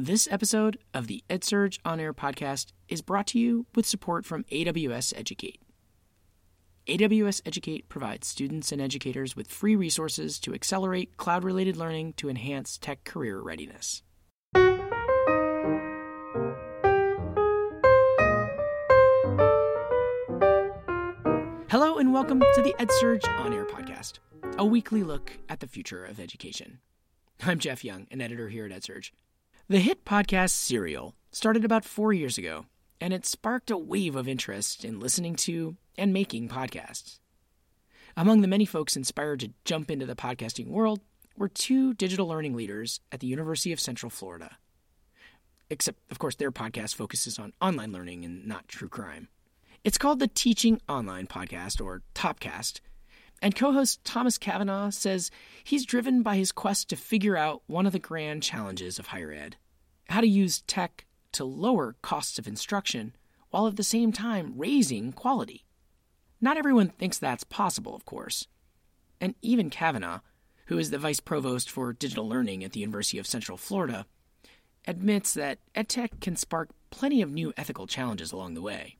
This episode of the EdSurge On Air podcast is brought to you with support from AWS Educate. AWS Educate provides students and educators with free resources to accelerate cloud related learning to enhance tech career readiness. Hello, and welcome to the EdSurge On Air podcast, a weekly look at the future of education. I'm Jeff Young, an editor here at EdSurge. The hit podcast Serial started about four years ago, and it sparked a wave of interest in listening to and making podcasts. Among the many folks inspired to jump into the podcasting world were two digital learning leaders at the University of Central Florida. Except, of course, their podcast focuses on online learning and not true crime. It's called the Teaching Online Podcast, or Topcast, and co host Thomas Cavanagh says he's driven by his quest to figure out one of the grand challenges of higher ed how to use tech to lower costs of instruction while at the same time raising quality. Not everyone thinks that's possible, of course. And even Cavanagh, who is the vice provost for digital learning at the University of Central Florida, admits that edtech can spark plenty of new ethical challenges along the way.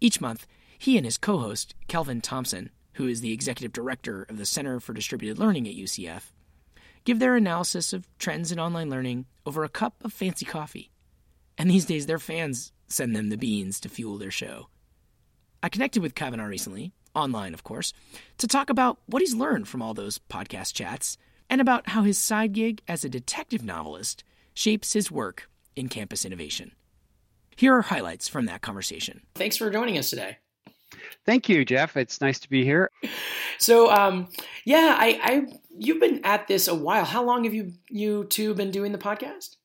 Each month, he and his co host, Kelvin Thompson, who is the executive director of the Center for Distributed Learning at UCF, give their analysis of trends in online learning over a cup of fancy coffee. And these days, their fans send them the beans to fuel their show. I connected with Cavanagh recently, online, of course, to talk about what he's learned from all those podcast chats and about how his side gig as a detective novelist shapes his work in campus innovation. Here are highlights from that conversation. Thanks for joining us today. Thank you, Jeff. It's nice to be here. So, um, yeah, I, I, you've been at this a while. How long have you you two been doing the podcast?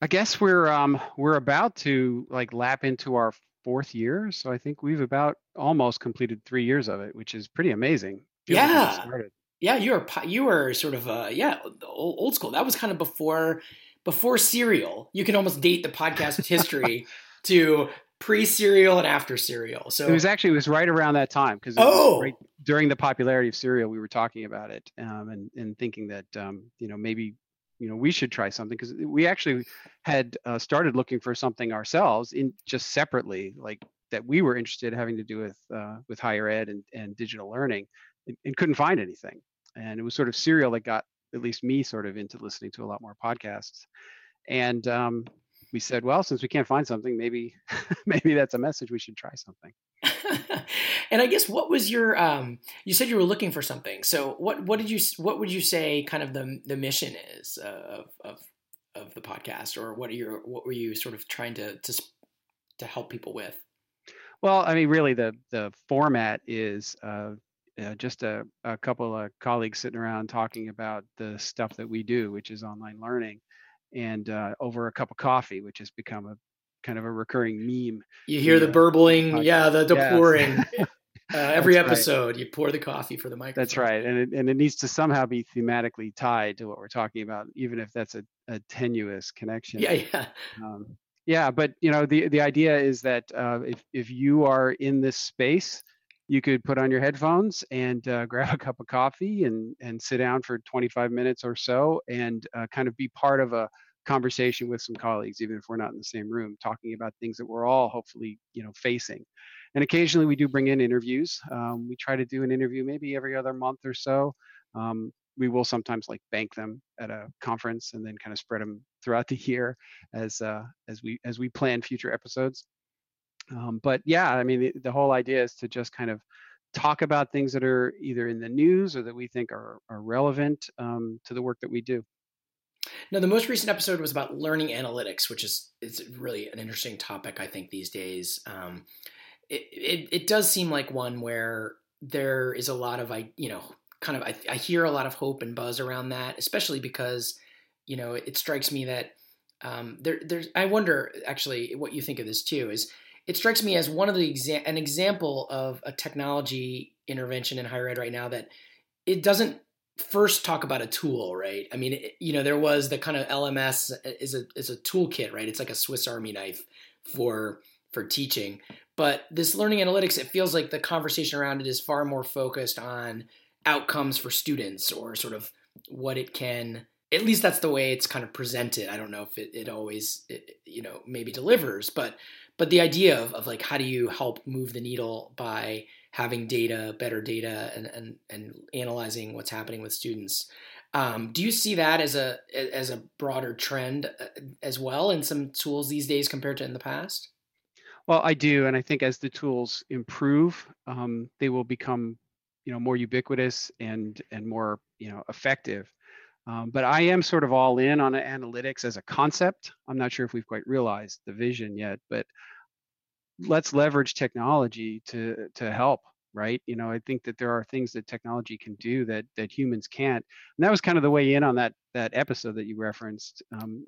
I guess we're um, we're about to like lap into our fourth year, so I think we've about almost completed three years of it, which is pretty amazing. yeah, yeah, you were you were sort of uh, yeah old, old school. That was kind of before before Serial. You can almost date the podcast history to pre-serial and after serial. So it was actually it was right around that time because oh. Right during the popularity of serial, we were talking about it um, and and thinking that um, you know maybe you know we should try something because we actually had uh, started looking for something ourselves in just separately like that we were interested in having to do with uh, with higher ed and, and digital learning and, and couldn't find anything and it was sort of serial that got at least me sort of into listening to a lot more podcasts and um, we said, well, since we can't find something, maybe maybe that's a message we should try something. and I guess what was your um, you said you were looking for something. So what what did you what would you say kind of the the mission is of of of the podcast or what are your what were you sort of trying to to to help people with? Well, I mean really the the format is uh, uh, just a, a couple of colleagues sitting around talking about the stuff that we do, which is online learning and uh, over a cup of coffee, which has become a kind of a recurring meme. You hear the, the burbling, yeah, the, the pouring. Uh, every That's episode, right. you pour the coffee for the microphone. That's right, and it, and it needs to somehow be thematically tied to what we're talking about, even if that's a, a tenuous connection. Yeah, yeah, um, yeah. But you know, the the idea is that uh, if if you are in this space, you could put on your headphones and uh, grab a cup of coffee and and sit down for 25 minutes or so and uh, kind of be part of a conversation with some colleagues, even if we're not in the same room, talking about things that we're all hopefully, you know, facing. And occasionally we do bring in interviews. Um, we try to do an interview maybe every other month or so. Um, we will sometimes like bank them at a conference and then kind of spread them throughout the year as uh, as we as we plan future episodes. Um, but yeah, I mean, the, the, whole idea is to just kind of talk about things that are either in the news or that we think are, are relevant um, to the work that we do. now the most recent episode was about learning analytics, which is it's really an interesting topic, I think, these days. Um, it, it, it does seem like one where there is a lot of I you know kind of I, I hear a lot of hope and buzz around that, especially because you know it strikes me that um, there there's I wonder actually what you think of this too is it strikes me as one of the exa- an example of a technology intervention in higher ed right now that it doesn't first talk about a tool, right? I mean, it, you know, there was the kind of LMS is a is a toolkit, right? It's like a Swiss Army knife for for teaching. But this learning analytics, it feels like the conversation around it is far more focused on outcomes for students or sort of what it can at least that's the way it's kind of presented. I don't know if it, it always, it, you know, maybe delivers, but but the idea of, of like how do you help move the needle by having data, better data, and and and analyzing what's happening with students. Um, do you see that as a as a broader trend uh, as well in some tools these days compared to in the past? Well, I do, and I think as the tools improve, um, they will become, you know, more ubiquitous and and more, you know, effective. Um, but I am sort of all in on analytics as a concept. I'm not sure if we've quite realized the vision yet, but let's leverage technology to to help right? You know i think that there are things that technology can do that that humans can't. And that was kind of the way in on that that episode that you referenced. Um,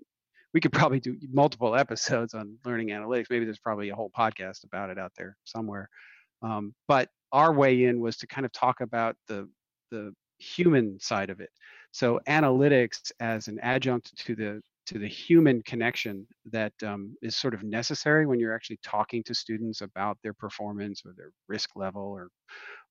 we could probably do multiple episodes on learning analytics. Maybe there's probably a whole podcast about it out there somewhere. Um, but our way in was to kind of talk about the the human side of it so analytics as an adjunct to the to the human connection that um, is sort of necessary when you're actually talking to students about their performance or their risk level or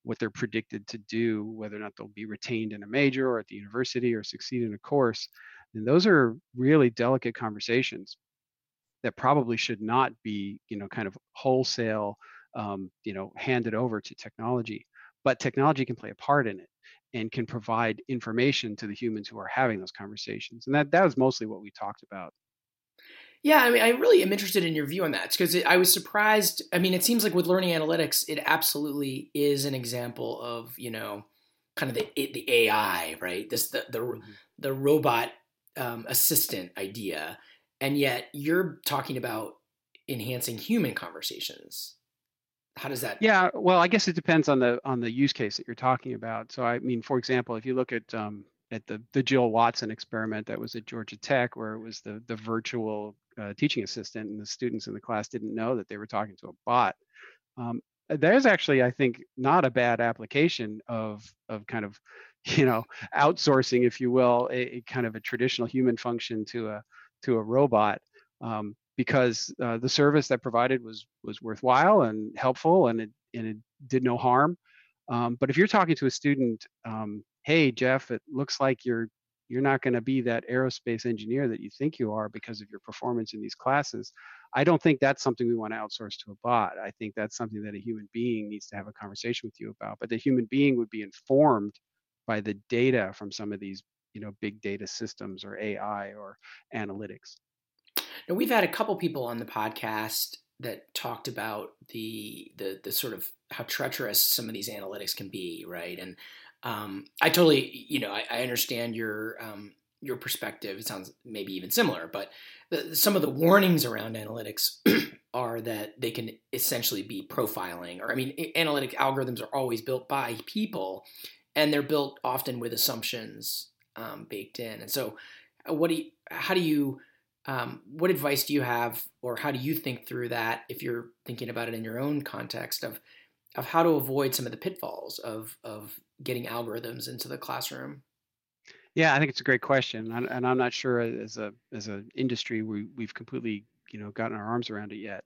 what they're predicted to do, whether or not they'll be retained in a major or at the university or succeed in a course. And those are really delicate conversations that probably should not be, you know, kind of wholesale, um, you know, handed over to technology. But technology can play a part in it and can provide information to the humans who are having those conversations. And that that was mostly what we talked about. Yeah, I mean, I really am interested in your view on that because I was surprised. I mean, it seems like with learning analytics, it absolutely is an example of you know, kind of the the AI, right? This the the mm-hmm. the robot um, assistant idea, and yet you're talking about enhancing human conversations how does that yeah well i guess it depends on the on the use case that you're talking about. So i mean for example if you look at um, at the the jill watson experiment that was at georgia tech where it was the the virtual uh, teaching assistant and the students in the class didn't know that they were talking to a bot um, there's actually i think not a bad application of of kind of you know outsourcing if you will a, a kind of a traditional human function to a to a robot. Um, because uh, the service that provided was was worthwhile and helpful and it and it did no harm. Um, but if you're talking to a student, um, hey Jeff, it looks like you're you're not going to be that aerospace engineer that you think you are because of your performance in these classes. I don't think that's something we want to outsource to a bot. I think that's something that a human being needs to have a conversation with you about. But the human being would be informed by the data from some of these, you know, big data systems or AI or analytics. Now we've had a couple people on the podcast that talked about the the the sort of how treacherous some of these analytics can be, right? And um, I totally, you know, I, I understand your um, your perspective. It sounds maybe even similar, but the, some of the warnings around analytics are that they can essentially be profiling. Or I mean, analytic algorithms are always built by people, and they're built often with assumptions um, baked in. And so, uh, what do you, how do you um, what advice do you have, or how do you think through that if you're thinking about it in your own context of of how to avoid some of the pitfalls of of getting algorithms into the classroom? Yeah, I think it's a great question, and I'm not sure as a as an industry we we've completely you know gotten our arms around it yet.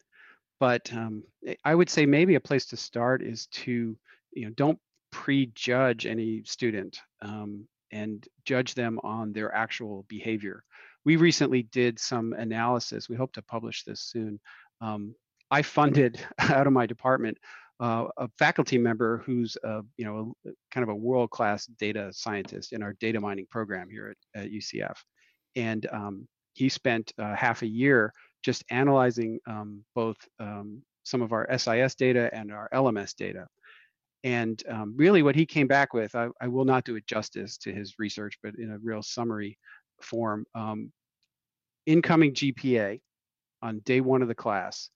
But um, I would say maybe a place to start is to you know don't prejudge any student um, and judge them on their actual behavior we recently did some analysis. We hope to publish this soon. Um, I funded out of my department uh, a faculty member who's a, you know a, kind of a world-class data scientist in our data mining program here at, at UCF, and um, he spent uh, half a year just analyzing um, both um, some of our SIS data and our LMS data. And um, really, what he came back with, I, I, will not do it justice to his research, but in a real summary form, um, incoming GPA on day one of the class,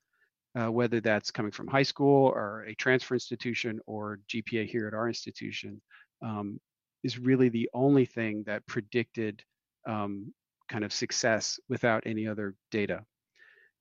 uh, whether that's coming from high school or a transfer institution or GPA here at our institution, um, is really the only thing that predicted um, kind of success without any other data.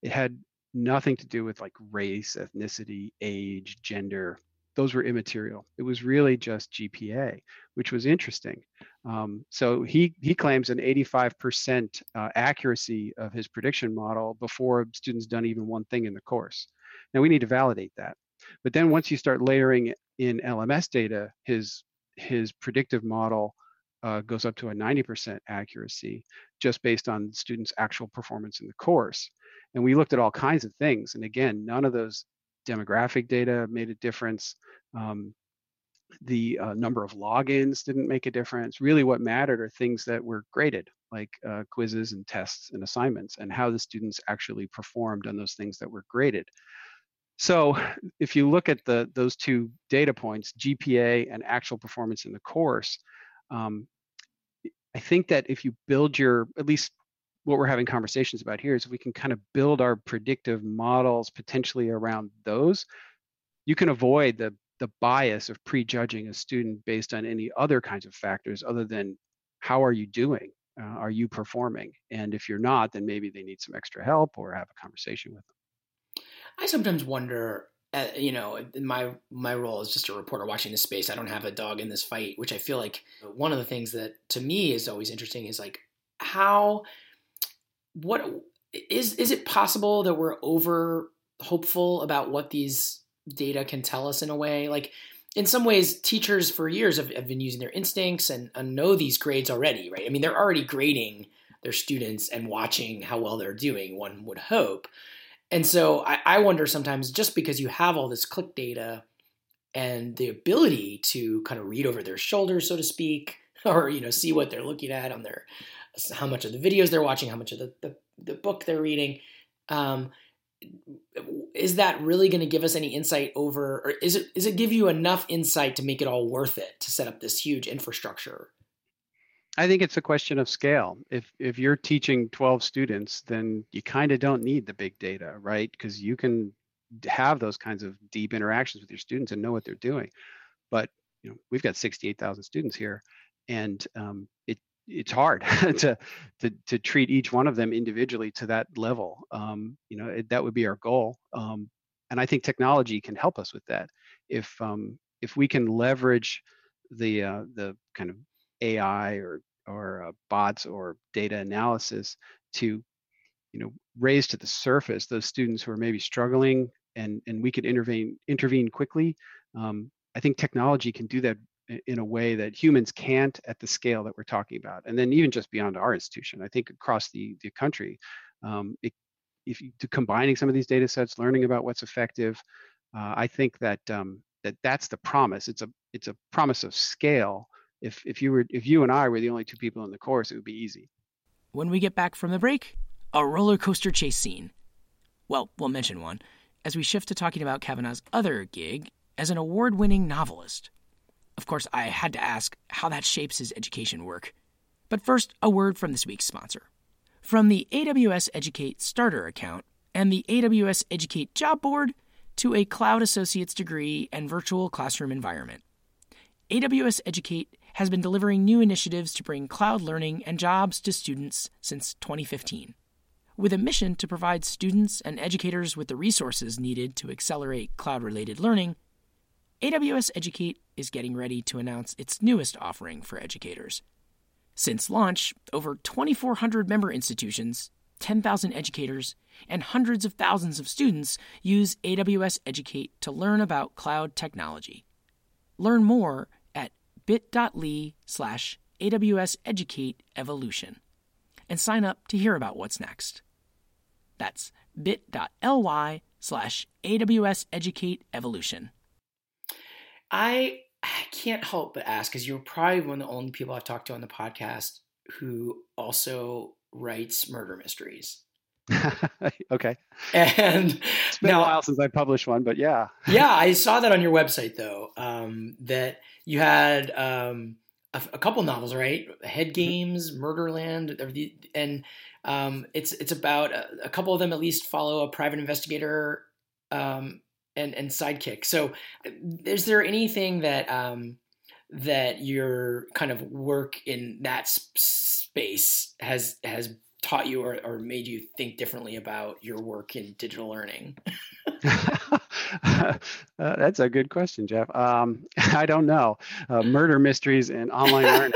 It had nothing to do with like race, ethnicity, age, gender, those were immaterial. It was really just GPA, which was interesting. Um, so he he claims an 85% uh, accuracy of his prediction model before students done even one thing in the course. Now we need to validate that. But then once you start layering in LMS data, his his predictive model uh, goes up to a 90% accuracy just based on students' actual performance in the course. And we looked at all kinds of things. And again, none of those demographic data made a difference. Um, the uh, number of logins didn't make a difference. Really, what mattered are things that were graded, like uh, quizzes and tests and assignments, and how the students actually performed on those things that were graded. So, if you look at the those two data points, GPA and actual performance in the course, um, I think that if you build your at least what we're having conversations about here is we can kind of build our predictive models potentially around those you can avoid the the bias of prejudging a student based on any other kinds of factors other than how are you doing? Uh, are you performing? And if you're not then maybe they need some extra help or have a conversation with them. I sometimes wonder uh, you know my my role is just a reporter watching the space i don't have a dog in this fight which i feel like one of the things that to me is always interesting is like how what is is it possible that we're over hopeful about what these data can tell us in a way? Like in some ways teachers for years have, have been using their instincts and, and know these grades already right? I mean they're already grading their students and watching how well they're doing one would hope. And so I, I wonder sometimes just because you have all this click data and the ability to kind of read over their shoulders so to speak or you know see what they're looking at on their how much of the videos they're watching how much of the, the, the book they're reading um, is that really going to give us any insight over or is it is it give you enough insight to make it all worth it to set up this huge infrastructure I think it's a question of scale. If if you're teaching 12 students, then you kind of don't need the big data, right? Because you can have those kinds of deep interactions with your students and know what they're doing. But you know, we've got 68,000 students here, and um, it it's hard to, to to treat each one of them individually to that level. Um, you know, it, that would be our goal. Um, and I think technology can help us with that. If um, if we can leverage the uh, the kind of AI or or uh, bots or data analysis to you know raise to the surface those students who are maybe struggling and and we could intervene intervene quickly um, i think technology can do that in a way that humans can't at the scale that we're talking about. And then even just beyond our institution, I think across the, the country, um, it, if you, to combining some of these data sets, learning about what's effective, uh, I think that um, that that's the promise. It's a it's a promise of scale. If if you were if you and I were the only two people in the course, it would be easy. When we get back from the break, a roller coaster chase scene. Well, we'll mention one as we shift to talking about Cavanagh's other gig as an award-winning novelist. Of course, I had to ask how that shapes his education work. But first, a word from this week's sponsor. From the AWS Educate Starter account and the AWS Educate Job Board to a Cloud Associate's degree and virtual classroom environment. AWS Educate has been delivering new initiatives to bring cloud learning and jobs to students since 2015. With a mission to provide students and educators with the resources needed to accelerate cloud related learning, AWS Educate is getting ready to announce its newest offering for educators. Since launch, over 2,400 member institutions, 10,000 educators, and hundreds of thousands of students use AWS Educate to learn about cloud technology. Learn more at bit.ly slash AWS Educate Evolution and sign up to hear about what's next. That's bit.ly slash AWS Educate Evolution. I I can't help but ask because you're probably one of the only people I've talked to on the podcast who also writes murder mysteries. okay. And it's been now, a while since I published one, but yeah. yeah, I saw that on your website though. Um, that you had um, a, a, couple novels, right? Head mm-hmm. Games, Murderland, and um, it's it's about a, a, couple of them at least follow a private investigator um, and and sidekick. So, is there anything that um, that your kind of work in that space has has taught you or, or made you think differently about your work in digital learning? uh, that's a good question, Jeff. Um, I don't know. Uh, murder mysteries and online learning.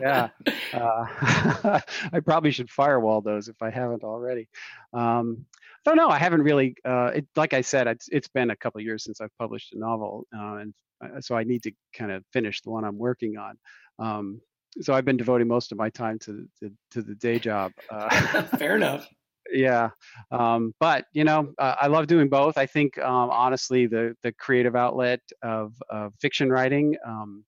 yeah. Uh, I probably should firewall those if I haven't already. Um, don't know. I haven't really. Uh, it, like I said, it's it's been a couple years since I've published a novel, uh, and so I need to kind of finish the one I'm working on. Um, so I've been devoting most of my time to to, to the day job. Uh, Fair enough. Yeah, um, but you know, uh, I love doing both. I think um, honestly, the the creative outlet of, of fiction writing um,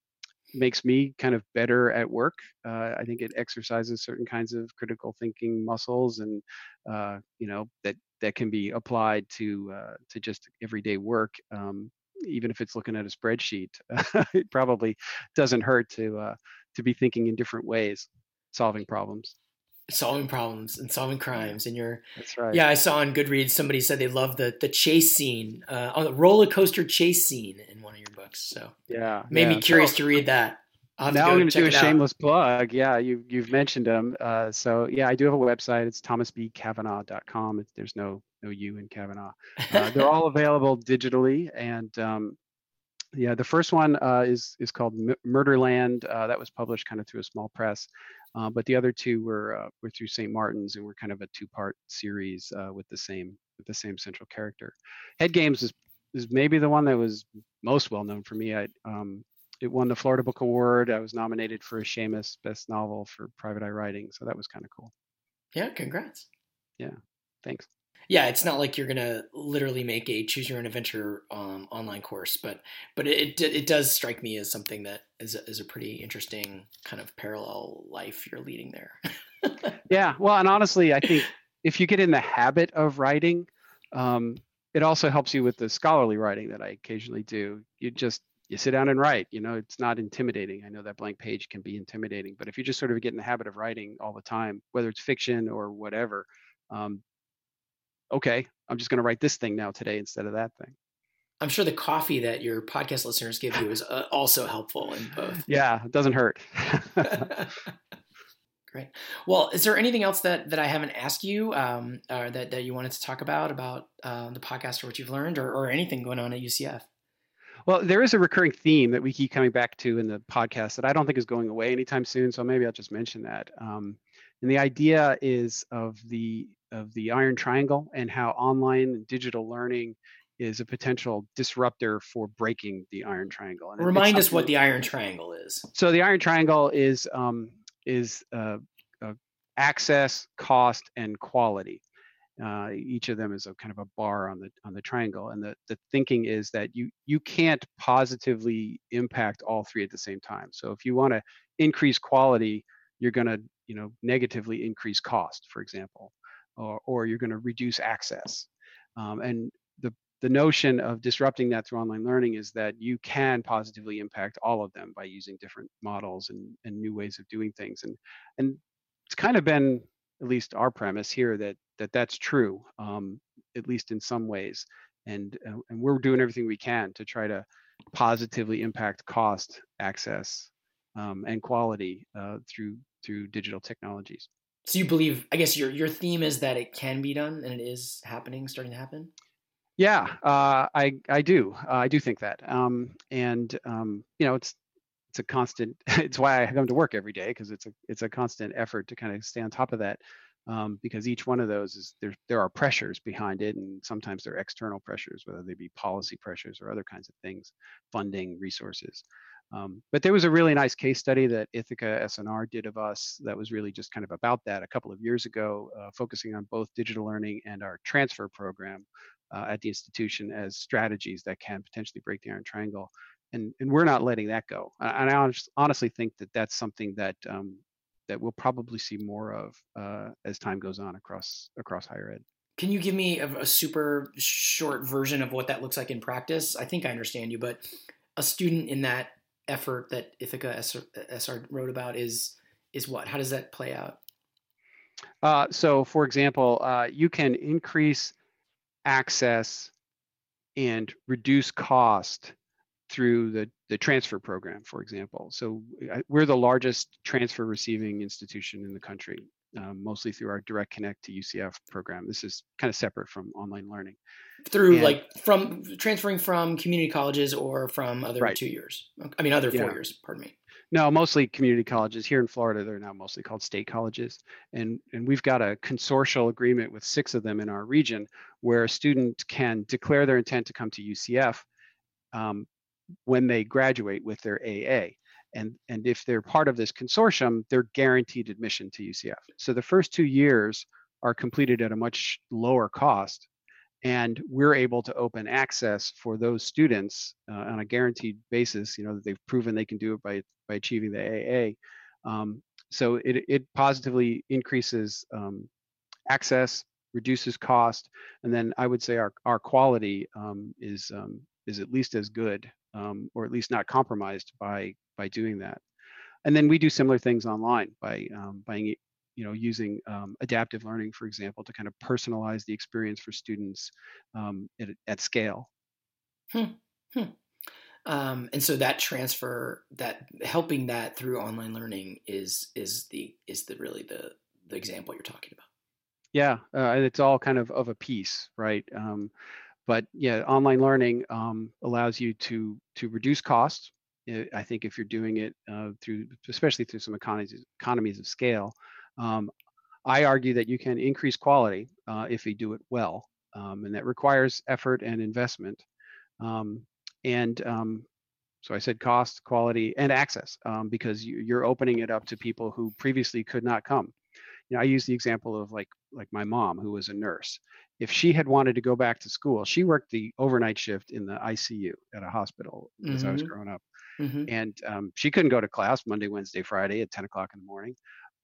makes me kind of better at work. Uh, I think it exercises certain kinds of critical thinking muscles, and uh, you know that that can be applied to uh, to just everyday work. Um, even if it's looking at a spreadsheet, it probably doesn't hurt to uh, to be thinking in different ways, solving problems. Solving problems and solving crimes, and you're. That's right. Yeah, I saw on Goodreads somebody said they love the the chase scene, uh, on the roller coaster chase scene in one of your books. So yeah, made yeah. me curious so, to read that. Now go I'm going to do a shameless out. plug. Yeah, you you've mentioned them. Uh, so yeah, I do have a website. It's thomasbcavanagh.com. It's, there's no no U in Cavanagh. Uh, they're all available digitally, and um, yeah, the first one uh, is is called M- Murderland. Uh, that was published kind of through a small press, uh, but the other two were uh, were through St. Martin's and were kind of a two-part series uh, with the same with the same central character. Head Games is is maybe the one that was most well known for me. I um, it won the Florida Book Award. I was nominated for a Shamus Best Novel for Private Eye Writing, so that was kind of cool. Yeah, congrats. Yeah, thanks yeah, it's not like you're gonna literally make a choose your own adventure um, online course, but but it, it, it does strike me as something that is a, is a pretty interesting kind of parallel life you're leading there. yeah, well, and honestly, I think if you get in the habit of writing, um, it also helps you with the scholarly writing that I occasionally do. You just you sit down and write. You know, it's not intimidating. I know that blank page can be intimidating, but if you just sort of get in the habit of writing all the time, whether it's fiction or whatever, um, okay, I'm just going to write this thing now today instead of that thing. I'm sure the coffee that your podcast listeners give you is uh, also helpful in both. Yeah, it doesn't hurt. Great. Well, is there anything else that, that I haven't asked you um, or that, that you wanted to talk about about uh, the podcast or what you've learned or, or anything going on at UCF? Well, there is a recurring theme that we keep coming back to in the podcast that I don't think is going away anytime soon. So maybe I'll just mention that. Um, and the idea is of the of the iron triangle and how online and digital learning is a potential disruptor for breaking the iron triangle. And Remind us what the iron triangle is. So the iron triangle is um, is uh, uh, access, cost, and quality. Uh, each of them is a kind of a bar on the on the triangle, and the the thinking is that you you can't positively impact all three at the same time. So if you want to increase quality, you're going to you know negatively increase cost, for example or, or you're going to reduce access. Um, and the, the notion of disrupting that through online learning is that you can positively impact all of them by using different models and, and new ways of doing things. And, and it's kind of been at least our premise here that, that that's true, um, at least in some ways. And, uh, and we're doing everything we can to try to positively impact cost, access, um, and quality uh, through through digital technologies so you believe i guess your your theme is that it can be done and it is happening starting to happen yeah uh, i i do uh, i do think that um, and um, you know it's it's a constant it's why i come to work every day because it's a it's a constant effort to kind of stay on top of that um, because each one of those is there there are pressures behind it and sometimes they're external pressures whether they be policy pressures or other kinds of things funding resources um, but there was a really nice case study that Ithaka S+R did of us that was really just kind of about that a couple of years ago, uh, focusing on both digital learning and our transfer program uh, at the institution as strategies that can potentially break the iron triangle. And, and we're not letting that go. And I honestly think that that's something that um, that we'll probably see more of uh, as time goes on across across higher ed. Can you give me a, a, super short version of what that looks like in practice? I think I understand you, but a student in that effort that Ithaka S+R wrote about is is what? How does that play out? Uh, so, for example, uh, you can increase access and reduce cost through the, the transfer program, for example. So we're the largest transfer receiving institution in the country, um, mostly through our Direct Connect to UCF program. This is kind of separate from online learning through and, like from transferring from community colleges or from other right. two years. I mean, other four yeah. years. Pardon me. No, mostly community colleges here in Florida. They're now mostly called state colleges, and and we've got a consortial agreement with six of them in our region, where a student can declare their intent to come to UCF um, when they graduate with their AA, and and if they're part of this consortium, they're guaranteed admission to UCF. So the first two years are completed at a much lower cost, and we're able to open access for those students uh, on a guaranteed basis. You know that they've proven they can do it by by achieving the AA. Um, so it it positively increases um, access, reduces cost, and then I would say our our quality um, is um, is at least as good, um, or at least not compromised by by doing that. And then we do similar things online by um, by you know using um, adaptive learning, for example, to kind of personalize the experience for students um, at, at, scale. Hmm. Hmm. Um, and so that transfer, that helping that through online learning is is the is the really the the example you're talking about. Yeah, uh, it's all kind of of a piece, right? Um, but yeah, online learning um, allows you to to reduce costs. I think if you're doing it uh, through, especially through some economies economies of scale, um, I argue that you can increase quality uh, if you do it well, um, and that requires effort and investment. Um, and um, so I said cost, quality, and access um, because you, you're opening it up to people who previously could not come you know, I use the example of like like my mom who was a nurse. If she had wanted to go back to school, she worked the overnight shift in the ICU at a hospital mm-hmm. as I was mm-hmm. growing up, mm-hmm. and um, she couldn't go to class Monday, Wednesday, Friday at 10 o'clock in the morning.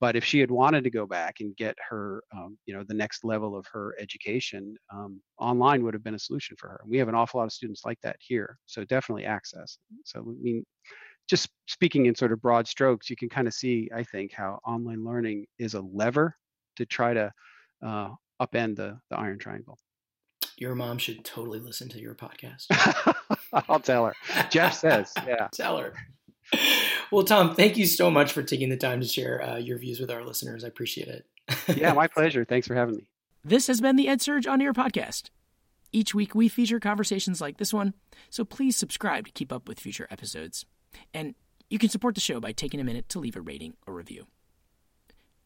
But if she had wanted to go back and get her, um, you know, the next level of her education, um, online would have been a solution for her. And we have an awful lot of students like that here, so definitely access. So I mean, just speaking in sort of broad strokes, you can kind of see, I think, how online learning is a lever to try to uh, upend the, the iron triangle. Your mom should totally listen to your podcast. I'll tell her. Jeff says, yeah. tell her. Well, Tom, thank you so much for taking the time to share uh, your views with our listeners. I appreciate it. yeah, my pleasure. Thanks for having me. This has been the EdSurge On Air podcast. Each week, we feature conversations like this one, so please subscribe to keep up with future episodes. And you can support the show by taking a minute to leave a rating or review.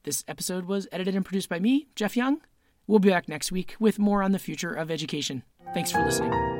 This episode was edited and produced by me, Jeff Young. We'll be back next week with more on the future of education. Thanks for listening.